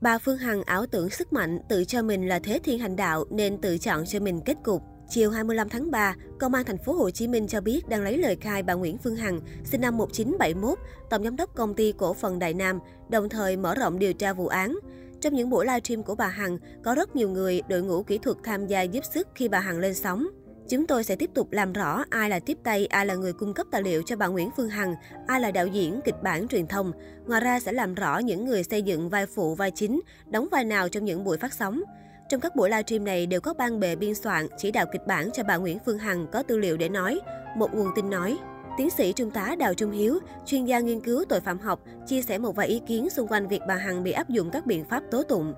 Bà Phương Hằng ảo tưởng sức mạnh, tự cho mình là thế thiên hành đạo nên tự chọn cho mình kết cục. Chiều 25 tháng 3, Công an thành phố Hồ Chí Minh cho biết đang lấy lời khai bà Nguyễn Phương Hằng, sinh năm 1971, tổng giám đốc công ty cổ phần Đại Nam, đồng thời mở rộng điều tra vụ án. Trong những buổi livestream của bà Hằng, có rất nhiều người đội ngũ kỹ thuật tham gia giúp sức khi bà Hằng lên sóng. Chúng tôi sẽ tiếp tục làm rõ ai là tiếp tay, ai là người cung cấp tài liệu cho bà Nguyễn Phương Hằng, ai là đạo diễn, kịch bản, truyền thông. Ngoài ra sẽ làm rõ những người xây dựng vai phụ, vai chính, đóng vai nào trong những buổi phát sóng. Trong các buổi livestream này đều có ban bệ biên soạn, chỉ đạo kịch bản cho bà Nguyễn Phương Hằng có tư liệu để nói. Một nguồn tin nói, Tiến sĩ Trung tá Đào Trung Hiếu, chuyên gia nghiên cứu tội phạm học, chia sẻ một vài ý kiến xung quanh việc bà Hằng bị áp dụng các biện pháp tố tụng.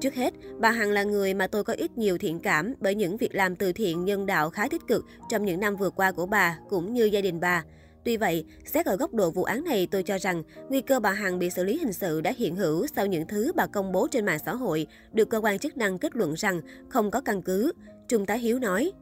Trước hết, bà Hằng là người mà tôi có ít nhiều thiện cảm bởi những việc làm từ thiện nhân đạo khá tích cực trong những năm vừa qua của bà cũng như gia đình bà. Tuy vậy, xét ở góc độ vụ án này, tôi cho rằng nguy cơ bà Hằng bị xử lý hình sự đã hiện hữu sau những thứ bà công bố trên mạng xã hội, được cơ quan chức năng kết luận rằng không có căn cứ. Trung tá Hiếu nói.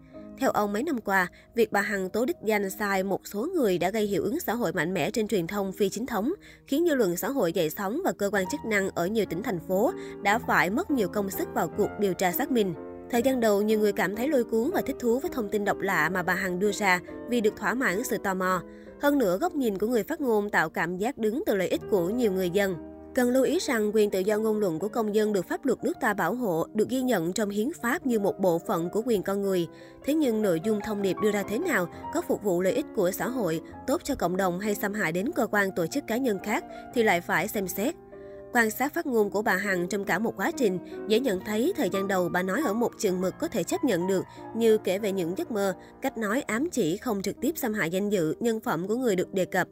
Theo ông, mấy năm qua, việc bà Hằng tố đích danh sai một số người đã gây hiệu ứng xã hội mạnh mẽ trên truyền thông phi chính thống, khiến dư luận xã hội dậy sóng và cơ quan chức năng ở nhiều tỉnh thành phố đã phải mất nhiều công sức vào cuộc điều tra xác minh. Thời gian đầu, nhiều người cảm thấy lôi cuốn và thích thú với thông tin độc lạ mà bà Hằng đưa ra vì được thỏa mãn sự tò mò. Hơn nữa, góc nhìn của người phát ngôn tạo cảm giác đứng từ lợi ích của nhiều người dân. Cần lưu ý rằng quyền tự do ngôn luận của công dân được pháp luật nước ta bảo hộ, được ghi nhận trong hiến pháp như một bộ phận của quyền con người. Thế nhưng nội dung thông điệp đưa ra thế nào, có phục vụ lợi ích của xã hội, tốt cho cộng đồng hay xâm hại đến cơ quan tổ chức cá nhân khác thì lại phải xem xét. Quan sát phát ngôn của bà Hằng trong cả một quá trình, dễ nhận thấy thời gian đầu bà nói ở một chừng mực có thể chấp nhận được, như kể về những giấc mơ, cách nói ám chỉ không trực tiếp xâm hại danh dự, nhân phẩm của người được đề cập.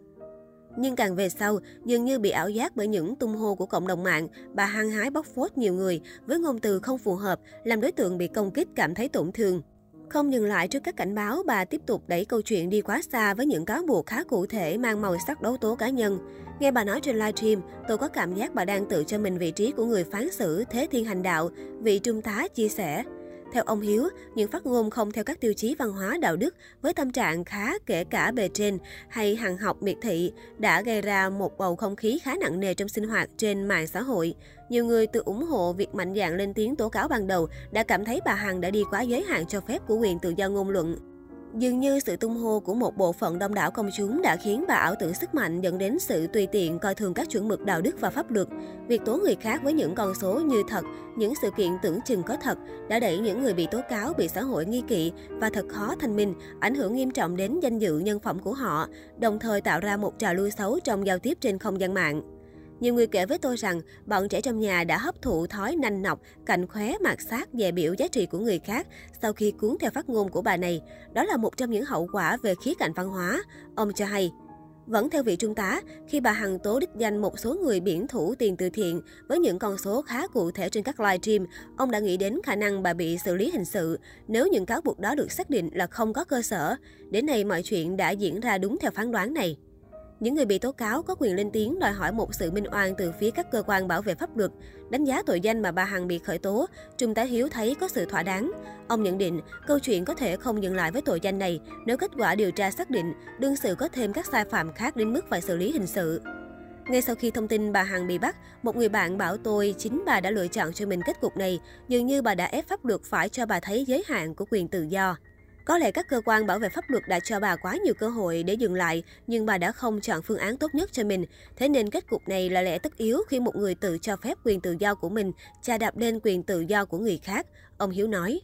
Nhưng càng về sau, dường như bị ảo giác bởi những tung hô của cộng đồng mạng, bà hăng hái bóc phốt nhiều người với ngôn từ không phù hợp, làm đối tượng bị công kích cảm thấy tổn thương. Không dừng lại trước các cảnh báo, bà tiếp tục đẩy câu chuyện đi quá xa với những cáo buộc khá cụ thể mang màu sắc đấu tố cá nhân. Nghe bà nói trên livestream, tôi có cảm giác bà đang tự cho mình vị trí của người phán xử thế thiên hành đạo, vị trung tá chia sẻ. Theo ông Hiếu, những phát ngôn không theo các tiêu chí văn hóa đạo đức với tâm trạng khá kể cả bề trên hay hằng học miệt thị đã gây ra một bầu không khí khá nặng nề trong sinh hoạt trên mạng xã hội. Nhiều người từ ủng hộ việc mạnh dạn lên tiếng tố cáo ban đầu đã cảm thấy bà Hằng đã đi quá giới hạn cho phép của quyền tự do ngôn luận. Dường như sự tung hô của một bộ phận đông đảo công chúng đã khiến bà ảo tưởng sức mạnh dẫn đến sự tùy tiện coi thường các chuẩn mực đạo đức và pháp luật. Việc tố người khác với những con số như thật, những sự kiện tưởng chừng có thật đã đẩy những người bị tố cáo bị xã hội nghi kỵ và thật khó thanh minh, ảnh hưởng nghiêm trọng đến danh dự nhân phẩm của họ, đồng thời tạo ra một trào lưu xấu trong giao tiếp trên không gian mạng. Nhiều người kể với tôi rằng, bọn trẻ trong nhà đã hấp thụ thói nanh nọc, cạnh khóe, mạt sát, về biểu giá trị của người khác sau khi cuốn theo phát ngôn của bà này. Đó là một trong những hậu quả về khía cạnh văn hóa. Ông cho hay, vẫn theo vị trung tá, khi bà Hằng tố đích danh một số người biển thủ tiền từ thiện với những con số khá cụ thể trên các livestream, ông đã nghĩ đến khả năng bà bị xử lý hình sự nếu những cáo buộc đó được xác định là không có cơ sở. Đến nay mọi chuyện đã diễn ra đúng theo phán đoán này. Những người bị tố cáo có quyền lên tiếng đòi hỏi một sự minh oan từ phía các cơ quan bảo vệ pháp luật. Đánh giá tội danh mà bà Hằng bị khởi tố, Trung tá Hiếu thấy có sự thỏa đáng. Ông nhận định, câu chuyện có thể không dừng lại với tội danh này nếu kết quả điều tra xác định đương sự có thêm các sai phạm khác đến mức phải xử lý hình sự. Ngay sau khi thông tin bà Hằng bị bắt, một người bạn bảo tôi chính bà đã lựa chọn cho mình kết cục này, dường như bà đã ép pháp luật phải cho bà thấy giới hạn của quyền tự do. Có lẽ các cơ quan bảo vệ pháp luật đã cho bà quá nhiều cơ hội để dừng lại, nhưng bà đã không chọn phương án tốt nhất cho mình. Thế nên kết cục này là lẽ tất yếu khi một người tự cho phép quyền tự do của mình, chà đạp lên quyền tự do của người khác, ông Hiếu nói.